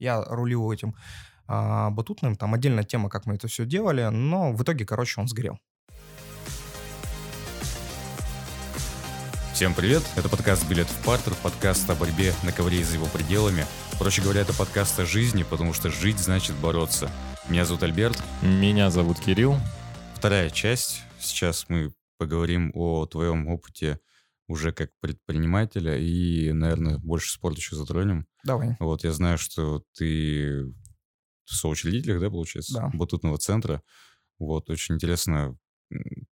Я рулил этим а, батутным, там отдельная тема, как мы это все делали, но в итоге, короче, он сгорел. Всем привет, это подкаст «Билет в партер», подкаст о борьбе на ковре и за его пределами. Проще говоря, это подкаст о жизни, потому что жить значит бороться. Меня зовут Альберт. Меня зовут Кирилл. Вторая часть. Сейчас мы поговорим о твоем опыте уже как предпринимателя и, наверное, больше спорт еще затронем. Давай. Вот я знаю, что ты в соучредителях, да, получается, да. батутного центра. Вот, очень интересно,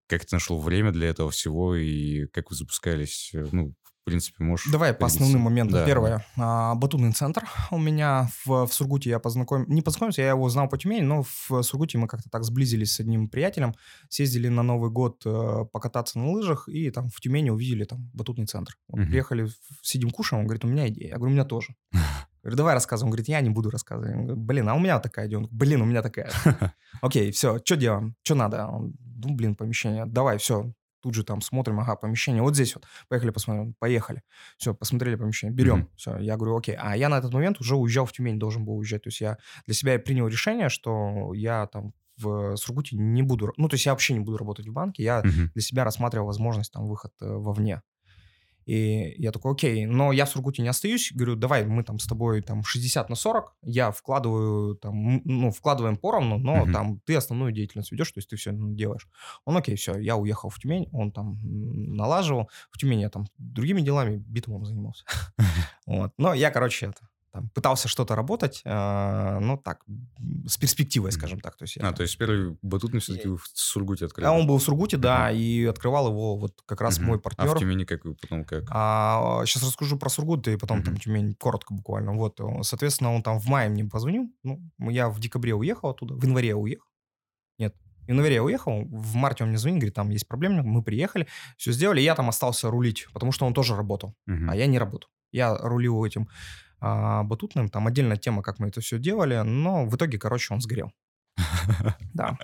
как ты нашел время для этого всего и как вы запускались, э, ну, принципе, можешь... Давай по основным моментам. Да. Первое. А, батутный центр у меня в, в Сургуте я познакомился... Не познакомился, я его знал по Тюмени, но в Сургуте мы как-то так сблизились с одним приятелем, съездили на Новый год э, покататься на лыжах и там в Тюмени увидели там батутный центр. Вот, угу. Приехали, сидим кушаем, он говорит, у меня идея. Я говорю, у меня тоже. Говорю, давай рассказывай. Он говорит, я не буду рассказывать. Я говорю, блин, а у меня такая идея. Он говорит, блин, у меня такая. Окей, все, что делаем? Что надо? Он, ну, блин, помещение. Давай, все. Тут же там смотрим, ага, помещение. Вот здесь вот. Поехали посмотрим. Поехали. Все, посмотрели помещение. Берем. Mm-hmm. Все, я говорю, окей. А я на этот момент уже уезжал в Тюмень, должен был уезжать. То есть я для себя принял решение, что я там в Сургуте не буду, ну, то есть я вообще не буду работать в банке, я mm-hmm. для себя рассматривал возможность там выход э, вовне. И я такой, окей, но я в Сургуте не остаюсь. Говорю, давай мы там с тобой там 60 на 40, я вкладываю там, ну, вкладываем поровну, но uh-huh. там ты основную деятельность ведешь, то есть ты все делаешь. Он, окей, все, я уехал в Тюмень, он там налаживал. В Тюмени я там другими делами, битумом занимался. Вот. Но я, короче, это там, пытался что-то работать, э, ну, так, с перспективой, скажем так. То есть, а, я, то есть первый батутный все-таки в Сургуте открыли? А он был в Сургуте, да, uh-huh. и открывал его вот как раз uh-huh. мой партнер. А в Тюмени как потом как? А, сейчас расскажу про Сургут, и потом uh-huh. там Тюмень, коротко буквально. Вот, соответственно, он там в мае мне позвонил, ну, я в декабре уехал оттуда, в январе уехал. Нет, в январе я уехал, в марте он мне звонит, говорит, там есть проблемы, мы приехали, все сделали, я там остался рулить, потому что он тоже работал, uh-huh. а я не работал. Я рулил этим батутным. Там отдельная тема, как мы это все делали, но в итоге, короче, он сгорел. Да.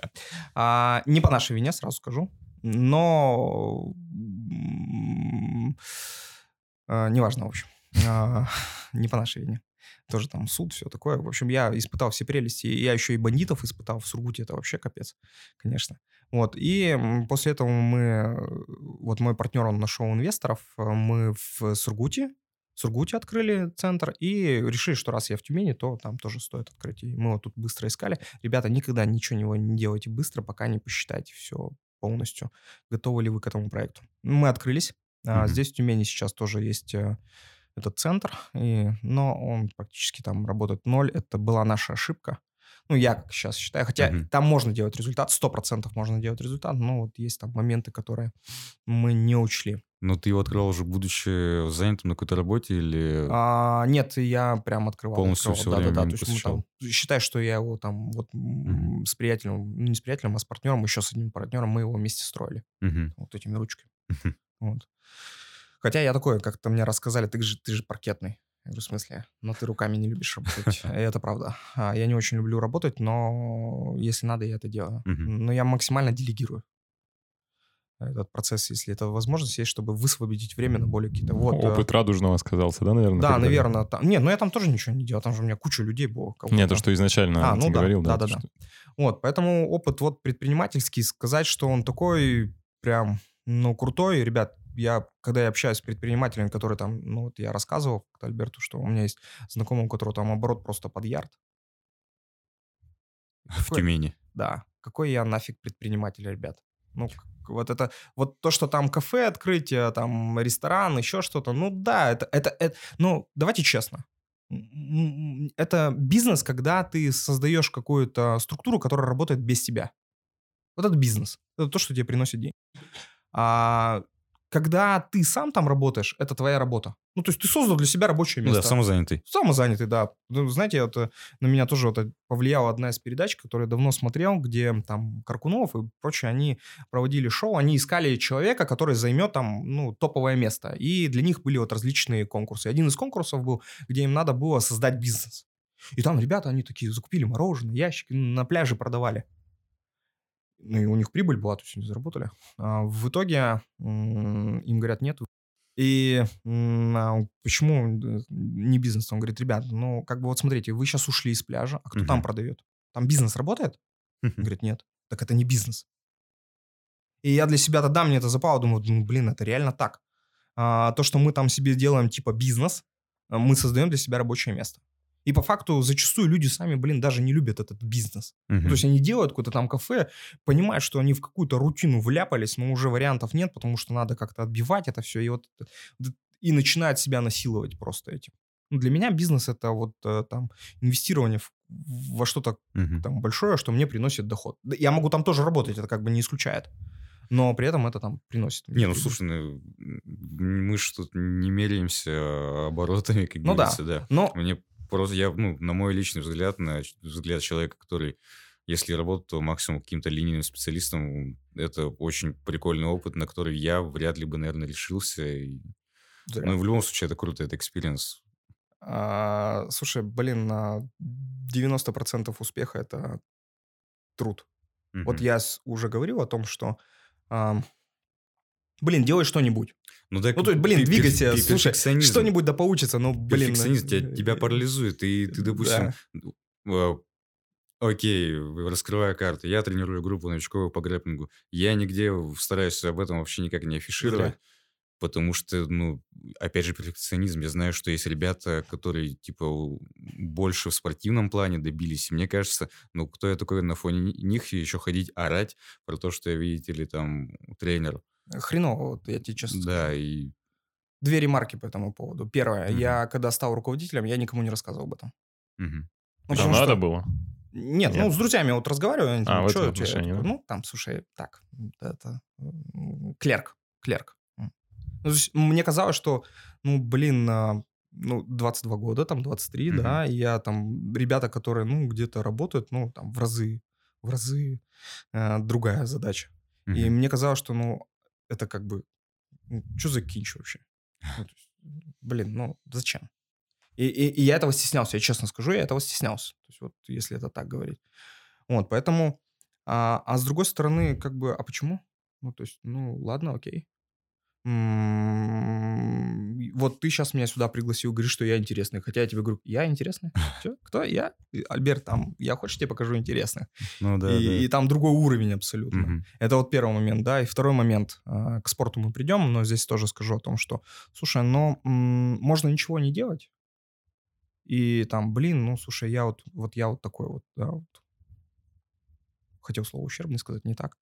А, не по нашей вине, сразу скажу, но а, неважно, в общем. А, не по нашей вине. Тоже там суд, все такое. В общем, я испытал все прелести. Я еще и бандитов испытал в Сургуте. Это вообще капец, конечно. Вот. И после этого мы... Вот мой партнер, он нашел инвесторов. Мы в Сургуте Сургуте открыли центр и решили, что раз я в Тюмени, то там тоже стоит открыть. И мы вот тут быстро искали. Ребята, никогда ничего не делайте быстро, пока не посчитаете все полностью. Готовы ли вы к этому проекту? Мы открылись. Mm-hmm. Здесь в Тюмени сейчас тоже есть э, этот центр, и, но он практически там работает ноль. Это была наша ошибка. Ну, я как сейчас считаю. Хотя mm-hmm. там можно делать результат, 100% можно делать результат, но вот есть там моменты, которые мы не учли. Но ты его открывал уже, будучи занятым на какой-то работе или... А, нет, я прям открывал. Полностью открывал. все да, время да, да. То есть мы там, считай, что я его там вот mm-hmm. с приятелем, ну, не с приятелем, а с партнером, еще с одним партнером, мы его вместе строили. Mm-hmm. Вот этими ручками. Mm-hmm. Вот. Хотя я такой, как-то мне рассказали, ты же, ты же паркетный. Я говорю, в смысле? Но ты руками не любишь работать. Это правда. А, я не очень люблю работать, но если надо, я это делаю. Но я максимально делегирую этот процесс, если это возможность есть, чтобы высвободить время на более какие-то... Вот, Опыт э... радужного сказался, да, наверное? Да, наверное. Там... Нет, ну я там тоже ничего не делал, там же у меня куча людей было. Нет, то, что изначально а, ну, да, говорил. Да, да, да. Что... Вот, поэтому опыт вот предпринимательский, сказать, что он такой прям, ну, крутой, ребят, я, когда я общаюсь с предпринимателями, которые там, ну, вот я рассказывал Альберту, что у меня есть знакомый, у которого там оборот просто под ярд. В какой, Тюмени? Да. Какой я нафиг предприниматель, ребят? Ну, вот это, вот то, что там кафе открытие, там ресторан, еще что-то, ну да, это, это, это, ну, давайте честно. Это бизнес, когда ты создаешь какую-то структуру, которая работает без тебя. Вот это бизнес. Это то, что тебе приносит деньги. А когда ты сам там работаешь, это твоя работа. Ну, то есть ты создал для себя рабочее место. Да, самозанятый. Самозанятый, да. Ну, знаете, это на меня тоже вот повлияла одна из передач, которую я давно смотрел, где там Каркунов и прочие, они проводили шоу, они искали человека, который займет там, ну, топовое место. И для них были вот различные конкурсы. Один из конкурсов был, где им надо было создать бизнес. И там ребята, они такие закупили мороженое, ящики, на пляже продавали ну и у них прибыль была, то есть они заработали. А в итоге им говорят, нет, И а, почему э, не бизнес? Он говорит, ребят, ну, как бы вот смотрите, вы сейчас ушли из пляжа, а кто угу. там продает? Там бизнес работает? Он говорит, нет. Так это не бизнес. И я для себя тогда мне это запало, думаю, ну, блин, это реально так. А, то, что мы там себе делаем типа бизнес, а, мы создаем для себя рабочее место. И по факту зачастую люди сами, блин, даже не любят этот бизнес. Uh-huh. то есть они делают какое-то там кафе, понимают, что они в какую-то рутину вляпались, но уже вариантов нет, потому что надо как-то отбивать это все, и вот и начинают себя насиловать просто этим. Ну, для меня бизнес это вот э, там инвестирование в, во что-то uh-huh. там большое, что мне приносит доход. Я могу там тоже работать, это как бы не исключает но при этом это там приносит. Не, ну слушай, ну, мы же тут не меряемся оборотами, как ну, говорится, да. да. Но... Мне Просто я, ну, на мой личный взгляд, на взгляд человека, который, если работает, то максимум каким-то линейным специалистом, это очень прикольный опыт, на который я вряд ли бы, наверное, решился. И... Ну, в любом случае, это круто, это experience. А, слушай, блин, на 90% успеха это труд. Вот я уже говорил о том, что а, блин, делай что-нибудь. Ну, так, ну, то есть, блин, двигайся, слушай, что-нибудь да получится, ну, блин. Перфекционизм тебя, э, тебя парализует, и ты, допустим, да. окей, раскрывая карты, я тренирую группу новичков по грэпплингу, я нигде стараюсь об этом вообще никак не афишировать, да. потому что, ну, опять же, перфекционизм, я знаю, что есть ребята, которые, типа, больше в спортивном плане добились, и мне кажется, ну, кто я такой на фоне них еще ходить орать про то, что я, видите ли, там, тренер, Хреново, вот я тебе честно Да, скажу. и... Две ремарки по этому поводу. Первое, угу. я когда стал руководителем, я никому не рассказывал об этом. Угу. Ну, а надо было? Нет, Нет, ну, с друзьями вот разговариваю. А, ну, в этом отношении, да? Ну, там, слушай, так, это... Клерк, клерк. Ну, то есть, мне казалось, что, ну, блин, а, ну, 22 года, там, 23, mm да, и я там, ребята, которые, ну, где-то работают, ну, там, в разы, в разы э, другая задача. mm И мне казалось, что, ну, это как бы, ну, что за кинч вообще? Ну, есть, блин, ну зачем? И, и, и я этого стеснялся, я честно скажу, я этого стеснялся. То есть вот если это так говорить. Вот, поэтому, а, а с другой стороны, как бы, а почему? Ну, то есть, ну, ладно, окей вот ты сейчас меня сюда пригласил, говоришь, что я интересный. Хотя я тебе говорю, я интересный? Все? Кто? Я? Альберт, там, я хочешь, тебе покажу интересный. Ну да, и, да. и там другой уровень абсолютно. Угу. Это вот первый момент, да. И второй момент. А, к спорту мы придем, но здесь тоже скажу о том, что, слушай, но можно ничего не делать. И там, блин, ну, слушай, я вот, вот я вот такой вот, да, вот хотел слово ущербный сказать, не так.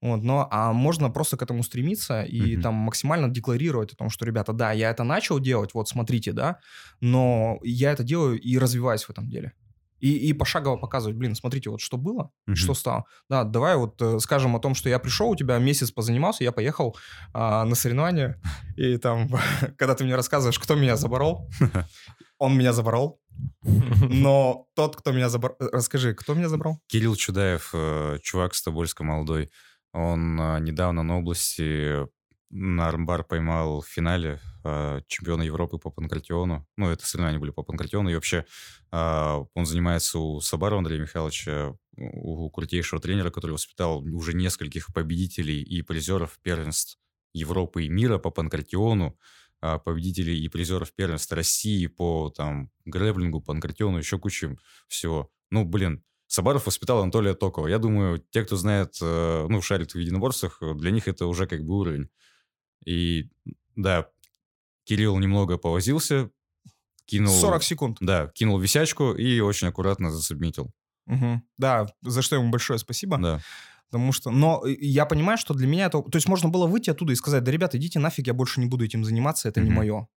Вот, но а можно просто к этому стремиться и mm-hmm. там максимально декларировать о том, что, ребята, да, я это начал делать, вот смотрите, да, но я это делаю и развиваюсь в этом деле. И, и пошагово показывать, блин, смотрите, вот что было, mm-hmm. что стало. Да, давай вот э, скажем о том, что я пришел, у тебя месяц позанимался, я поехал а, на соревнования, и там, когда ты мне рассказываешь, кто меня заборол, он меня заборол, но тот, кто меня забрал... Э, расскажи, кто меня забрал? Кирилл Чудаев, э, чувак с Тобольска молодой. Он э, недавно на области на армбар поймал в финале чемпиона Европы по панкратиону. Ну, это соревнования были по панкратиону. И вообще он занимается у Сабарова Андрея Михайловича, у крутейшего тренера, который воспитал уже нескольких победителей и призеров первенств Европы и мира по панкратиону. А, победителей и призеров первенства России по там грэблингу, по анкратиону, еще куча всего. Ну, блин, Сабаров воспитал Анатолия Токова. Я думаю, те, кто знает, э, ну, шарит в единоборствах, для них это уже как бы уровень. И да, Кирилл немного повозился, кинул... 40 секунд. Да, кинул висячку и очень аккуратно засубмитил. Угу. Да, за что ему большое спасибо. Да. Потому что, но я понимаю, что для меня это... То есть можно было выйти оттуда и сказать, да, ребята, идите нафиг, я больше не буду этим заниматься, это mm-hmm. не мое.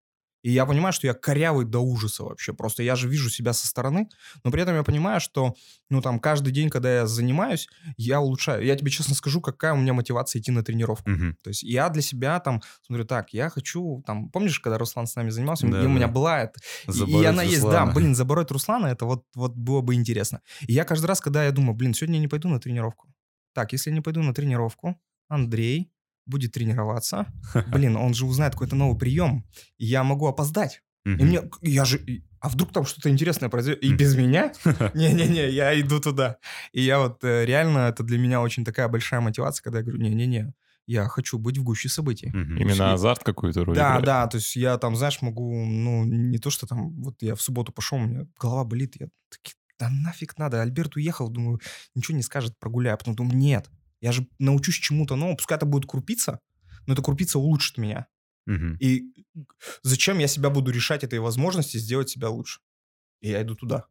И я понимаю, что я корявый до ужаса вообще. Просто я же вижу себя со стороны, но при этом я понимаю, что, ну, там, каждый день, когда я занимаюсь, я улучшаю. Я тебе честно скажу, какая у меня мотивация идти на тренировку. Угу. То есть я для себя там смотрю, так, я хочу, там, помнишь, когда Руслан с нами занимался, да, и у меня была это... Забороть и она Руслана. есть, да, блин, забороть Руслана, это вот, вот было бы интересно. И я каждый раз, когда я думаю, блин, сегодня я не пойду на тренировку, так, если я не пойду на тренировку, Андрей будет тренироваться. Блин, он же узнает какой-то новый прием. И я могу опоздать. И мне, я же, а вдруг там что-то интересное произойдет и без меня? Не-не-не, я иду туда. И я вот э, реально, это для меня очень такая большая мотивация, когда я говорю, не-не-не, я хочу быть в гуще событий. Угу. Именно азарт какую-то роль Да, играет. да, то есть я там, знаешь, могу, ну, не то, что там, вот я в субботу пошел, у меня голова болит, я таки, да нафиг надо, Альберт уехал, думаю, ничего не скажет, прогуляю, а потом думаю, нет, я же научусь чему-то новому, пускай это будет крупица, но эта крупица улучшит меня. Мгм. И зачем я себя буду решать этой возможности сделать себя лучше? И я иду туда.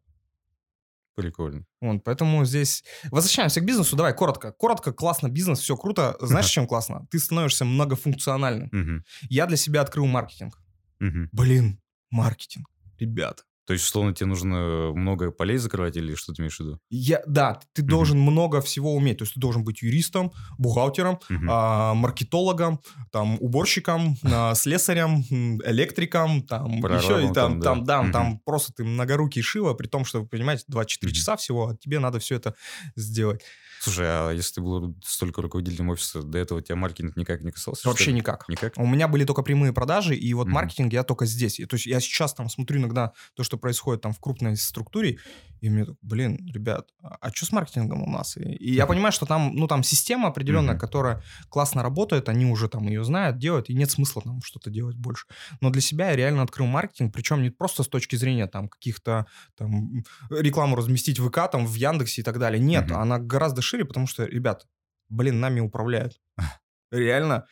Прикольно. Вот, поэтому здесь... Возвращаемся к бизнесу. Давай, коротко. Коротко, классно, бизнес, все круто. Знаешь, чем классно? Ты становишься многофункциональным. Мгм. Я для себя открыл маркетинг. Мгм. Блин, маркетинг. Ребята. То есть, условно, тебе нужно много полей закрывать или что ты имеешь в виду? Я, да, ты Мгм. должен много всего уметь. То есть ты должен быть юристом, бухгалтером, Мгм. а, маркетологом, там, уборщиком, а, слесарем, электриком, там, Прорабом еще, и там, там, да. там, да, Мгм. там просто ты многорукий Шива, при том, что, вы понимаете, 24 Мгм. часа всего, а тебе надо все это сделать. Слушай, а если ты был столько руководителем офиса, до этого тебя маркетинг никак не касался? Вообще никак. Никак? У меня были только прямые продажи, и вот Мгм. маркетинг я только здесь. И, то есть я сейчас там смотрю иногда то, что происходит там в крупной структуре, и мне так, блин, ребят, а что с маркетингом у нас? И, и я понимаю, что там, ну, там система определенная, Мгм. которая классно работает, они уже там ее знают, делают, и нет смысла там что-то делать больше. Но для себя я реально открыл маркетинг, причем не просто с точки зрения там каких-то там рекламу разместить в ВК, там в Яндексе и так далее. Нет, Мгм. она гораздо шире, потому что, ребят, блин, нами управляют. Реально,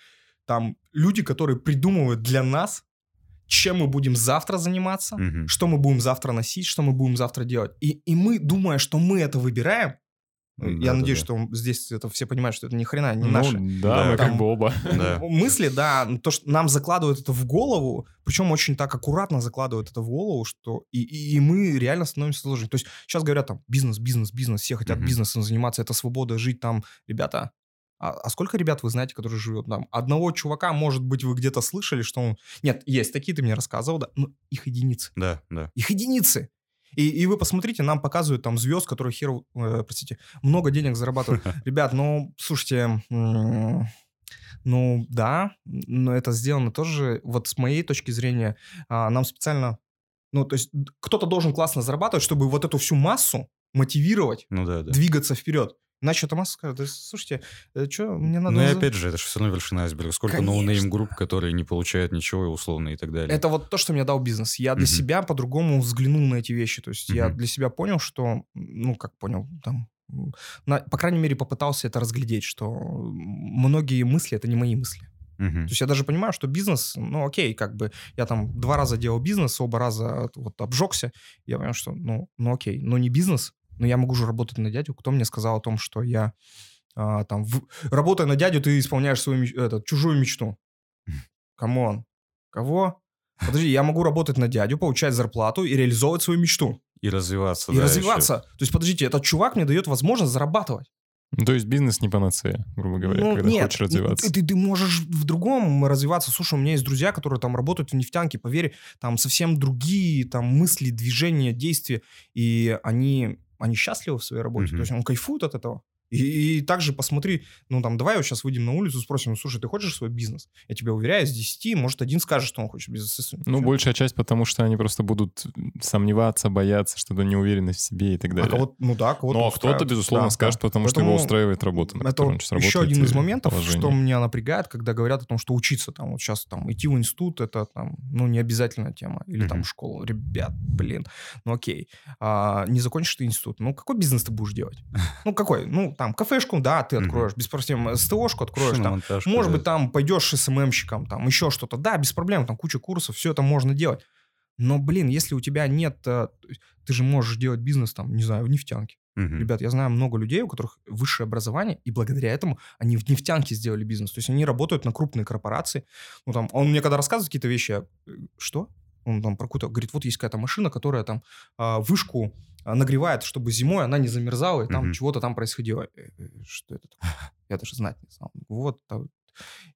там люди, которые придумывают для нас, чем мы будем завтра заниматься, Мгм. что мы будем завтра носить, что мы будем завтра делать. И, и мы, думая, что мы это выбираем, Да, я да, надеюсь, да. что здесь это все понимают, что это ни хрена не Ну, наше. да, мы как бы оба. Да. Мысли, да, то, что нам закладывают это в голову, причем очень так аккуратно закладывают это в голову, что и, и, и мы реально становимся заложниками. То есть сейчас говорят там бизнес, бизнес, бизнес, все хотят Мгм. бизнесом заниматься, это свобода жить там, ребята. А, а сколько ребят вы знаете, которые живут там? Одного чувака, может быть, вы где-то слышали, что он... Нет, есть такие, ты мне рассказывал, да, но их единицы. Да, да. Их единицы. И, и вы посмотрите, нам показывают там звезд, которые хер, э, простите, много денег зарабатывают. Ребят, ну, слушайте, ну, да, но это сделано тоже, вот с моей точки зрения, а, нам специально, ну, то есть кто-то должен классно зарабатывать, чтобы вот эту всю массу мотивировать, Ну да, да. двигаться вперед. Иначе эта масса скажет, слушайте, что, мне надо... Ну и опять же, это же все равно вершина айсберга. Сколько no-name групп, которые не получают ничего, условно, и так далее. Это вот то, что мне дал бизнес. Я для себя по-другому взглянул на эти вещи. То есть я для себя понял, что, ну, как понял, там, на- по крайней мере, попытался это разглядеть, что многие мысли — это не мои мысли. Мгм. То есть я даже понимаю, что бизнес, ну, окей, как бы я там два раза делал бизнес, оба раза вот обжегся. Я понимаю, что, ну, ну окей, но не бизнес, но я могу же работать на дядю. Кто мне сказал о том, что я а, там, в- работая на дядю, ты исполняешь свою, меч- этот, чужую мечту? Come on. Кого? Подожди, я могу работать на дядю, получать зарплату и реализовывать свою мечту. И развиваться. и да, развиваться. То есть, подождите, этот чувак мне дает возможность зарабатывать. Ну, То есть бизнес не панацея, грубо говоря, Ну, когда нет, хочешь развиваться. Ты, ты можешь в другом развиваться. Слушай, у меня есть друзья, которые там работают в нефтянке, поверь, там совсем другие там мысли, движения, действия, и они, они счастливы в своей работе. Мгм. То есть он кайфует от этого. И, и также посмотри, ну там, давай вот сейчас выйдем на улицу, спросим, ну, слушай, ты хочешь свой бизнес? Я тебе уверяю, из 10, может, один скажет, что он хочет бизнес. Если- Ну, Всё. большая часть, потому что они просто будут сомневаться, бояться, что-то неуверенность в себе и так А далее. кого ну да, кого-то ну, а кто-то, безусловно, Да, скажет, да. потому что его Поэтому устраивает работа. Это еще один из моментов, что положение. меня напрягает, когда говорят о том, что учиться там вот сейчас там идти в институт это там ну не обязательная тема или там Мгм. в школу, ребят, блин, ну окей, А, не закончишь ты институт, ну какой бизнес ты будешь делать? Ну какой? Ну там кафешку, да, ты откроешь без проблем, СТОшку откроешь, там, может быть там пойдешь СММщиком, там еще что-то, да, без проблем, там куча курсов, все это можно делать. Но, блин, если у тебя нет, э, ты же можешь делать бизнес там, не знаю, в нефтянке. Мгм. Ребят, я знаю много людей, у которых высшее образование, и благодаря этому они в нефтянке сделали бизнес. То есть они работают на крупные корпорации. Ну, там, он мне когда рассказывает какие-то вещи, я, э, что? Он там про какую-то, говорит, вот есть какая-то машина, которая там а, вышку нагревает, чтобы зимой она не замерзала, и там Мгм. чего-то там происходило. Э, э, Что это такое? Я даже знать не знал. Вот.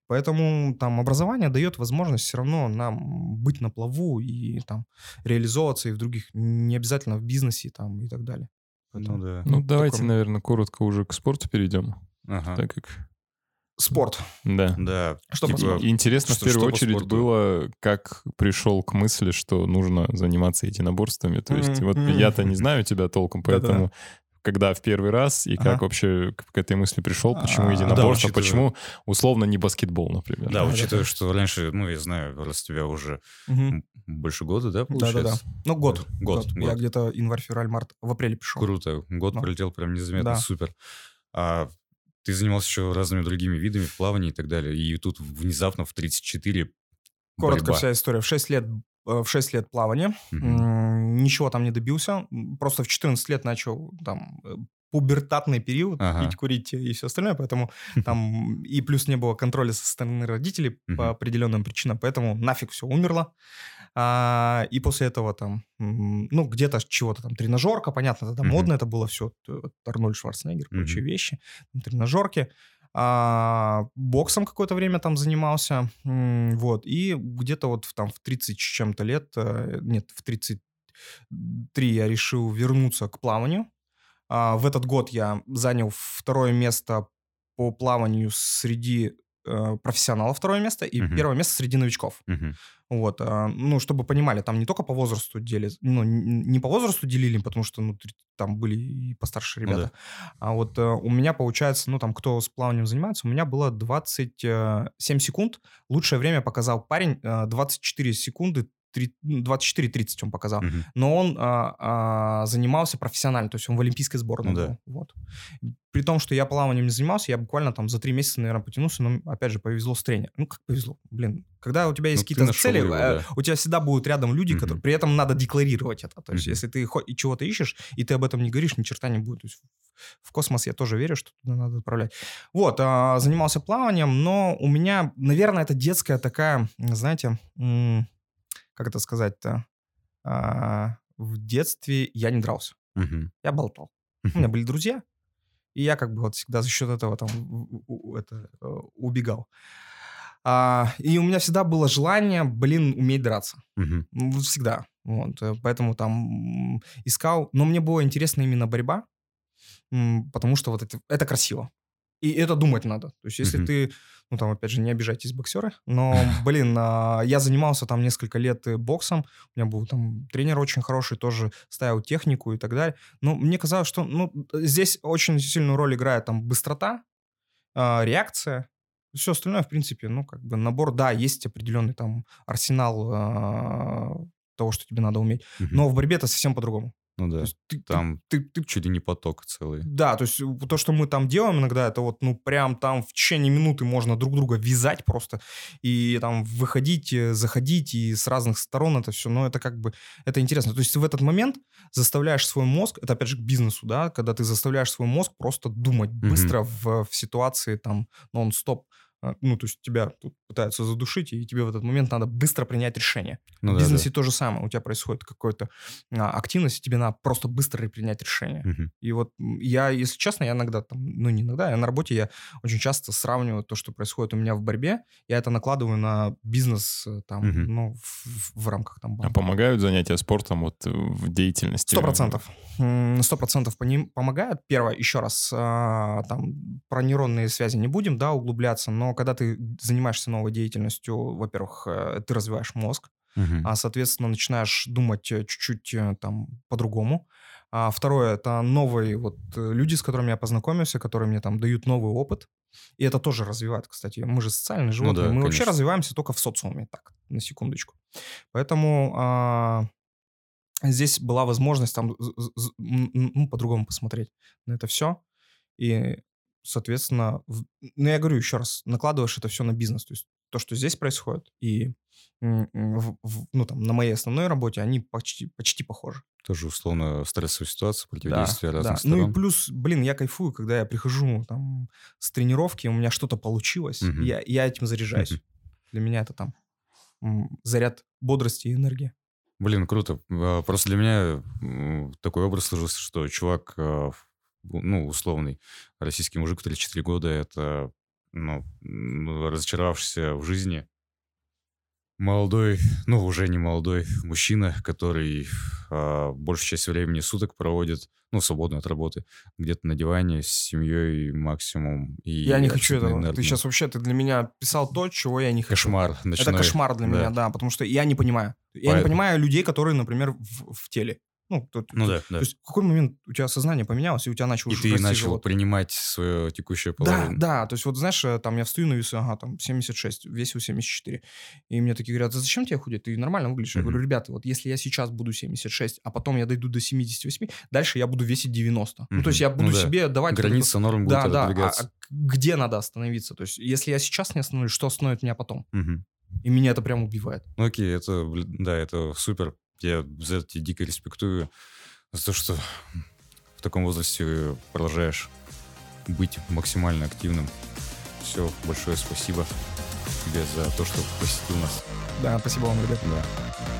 Поэтому там образование дает возможность все равно нам быть на плаву и там реализовываться и в других, не обязательно в бизнесе там и так далее. Ну Поэтому- да. Ну, давайте, таком- наверное, коротко уже к спорту перейдем, Ага. так как... Спорт. Да. Да. Что типа? Интересно что- в первую что очередь спорту? было, как пришел к мысли, что нужно заниматься единоборствами. То есть Мгм, вот мгм. я-то не знаю тебя толком, Да-да. поэтому когда в первый раз, и Ага. как вообще к к этой мысли пришел, почему А, единоборство, да, почему условно не баскетбол, например. Да, Да, учитывая, да. что раньше, ну, я знаю, раз тебя уже м, больше года, да, Да-да-да. получается? Ну, год. Год, Я год. где-то январь, февраль, март, в апреле пришел. Круто. Год Да. пролетел прям незаметно, Да. супер. А ты занимался еще разными другими видами плавания и так далее. И тут внезапно в 34 Коротко борьба. вся история. В 6 лет, э, в 6 лет плавания. М, Ничего там не добился. Просто в 14 лет начал там э, пубертатный период, Ага. пить, курить и все остальное, поэтому там и плюс не было контроля со стороны родителей по определенным причинам, поэтому нафиг все умерло. А, и после этого там, ну, где-то чего-то там, тренажерка, понятно, тогда Мгм. модно это было все, Арнольд Шварценеггер, прочие Мгм. вещи, там, тренажерки. А, боксом какое-то время там занимался, вот, и где-то вот там в 30 с чем-то лет, э, нет, в 33 я решил вернуться к плаванию. А, в этот год я занял второе место по плаванию среди э, профессионалов второе место и Мгм. первое место среди новичков. Мгм. Вот, а, ну, чтобы понимали, там не только по возрасту делили, ну, не по возрасту делили, потому что, ну, там были и постарше Ну ребята. А вот э, у меня, получается, ну, там, кто с плаванием занимается, у меня было 27 секунд. Лучшее время показал парень, э, 24 секунды, три- ну, 24-30 он показал. Мгм. Но он а, а, занимался профессионально, то есть он в олимпийской сборной Ну да. был. Вот. При том, что я плаванием не занимался, я буквально там за три месяца, наверное, потянулся, но, опять же, повезло с тренером. Ну, как повезло? Блин, когда у тебя есть Ну, какие-то цели, его, э, да. у тебя всегда будут рядом люди, Мгм. которые... При этом надо декларировать это. То есть Мгм. если ты чего-то ищешь, и ты об этом не говоришь, ни черта не будет. То есть в космос я тоже верю, что туда надо отправлять. Вот, а, занимался плаванием, но у меня, наверное, это детская такая, знаете, м, как это сказать-то, А, в детстве я не дрался, Мгм. я болтал. У меня были друзья, и я как бы вот всегда за счет этого там это, э, убегал. А, и у меня всегда было желание, блин, уметь драться. Вот Всегда. Вот, э, поэтому там искал. Но мне было интересно именно борьба, потому что вот это, это красиво. И это думать надо. То есть если Мгм. ты, ну там опять же, не обижайтесь боксеры, но, блин, а, я занимался там несколько лет боксом, у меня был там тренер очень хороший, тоже ставил технику и так далее. Но мне казалось, что ну, здесь очень сильную роль играет там быстрота, а, реакция, все остальное, в принципе, ну, как бы набор, да, есть определенный там арсенал а, того, что тебе надо уметь. Но в борьбе это совсем по-другому. Ну да. ты, ты- Там ты, ты- чуть ли не поток целый. да, то есть э, то, что мы там делаем иногда, это вот, ну, прям там в течение минуты можно друг друга вязать просто и там выходить, э, заходить и с разных сторон это все, но это как бы, это интересно. То есть ты в этот момент заставляешь свой мозг, это опять же к бизнесу, да, когда ты заставляешь свой мозг просто думать быстро в, в ситуации там нон-стоп. А, Ну, то есть тебя тут пытаются задушить, и тебе в этот момент надо быстро принять решение. Ну в да, да. бизнесе то же самое. У тебя происходит какая-то а, активность, и тебе надо просто быстро принять решение. Мгм. И вот я, если честно, я иногда там, ну не иногда, я на работе я очень часто сравниваю то, что происходит у меня в борьбе, я это накладываю на бизнес э, там, Мгм. ну, в, в- рамках там А банка. помогают занятия спортом вот э, в деятельности? Сто процентов. Сто процентов по ним помогает. Первое, еще раз, а, там про нейронные связи не будем, да, углубляться, но когда ты занимаешься новой деятельностью, во-первых, э, ты развиваешь мозг, Мгм. а, соответственно, начинаешь думать э, чуть-чуть э, там по-другому. А второе, это новые вот люди, с которыми я познакомился, которые мне там дают новый опыт. И это тоже развивает, кстати. Мы же социальные животные. да, Мы вообще конечно. развиваемся только в социуме, так, на секундочку. Поэтому а, здесь была возможность там ну, по-другому посмотреть на это все. И, соответственно, в- ну, я говорю еще раз, накладываешь это все на бизнес. То есть то, что здесь происходит, и в- в- ну, там, на моей основной работе, они почти, почти похожи. Тоже условно стрессовая ситуация, Да, противодействие да. разных Ну сторон. и плюс, блин, я кайфую, когда я прихожу там с тренировки, у меня что-то получилось, Мгм. я, я этим заряжаюсь. Мгм. Для меня это там заряд бодрости и энергии. Блин, круто. А, Просто для меня такой образ сложился, что чувак, а, ну, условный российский мужик в 34 года, это, ну, разочаровавшийся в жизни, молодой, ну, уже не молодой мужчина, который а, большую часть времени суток проводит, ну, свободно от работы, где-то на диване с семьей максимум. И я не хочу этого. инертным. Ты сейчас вообще, ты для меня писал то, чего я не хочу. Кошмар ночной. Это кошмар для Да. меня, да, потому что я не понимаю. Я не Поэт- понимаю людей, которые, например, в, в теле. Ну, то, Ну то- да, То да. есть в какой момент у тебя сознание поменялось, и у тебя начал И ты начал живот? принимать свое текущее Да, положение. да, то есть вот знаешь, э, там я встаю на весы, ага, там 76, весил 74. И мне такие говорят, а зачем тебе худеть? Ты нормально выглядишь. Я Мгм. говорю, ребята, вот если я сейчас буду 76, а потом я дойду до 78, дальше я буду весить 90. Ну, то есть я буду Ну да. себе давать... Граница норм будет Да, да, а- а где надо остановиться? То есть если я сейчас не остановлюсь, что остановит меня потом? Мгм. И меня это прям убивает. Ну окей, это, да, это супер. Я за это дико респектую. За то, что в таком возрасте продолжаешь быть максимально активным. Все, большое спасибо тебе за то, что посетил нас. Да, спасибо вам, ребят. Да.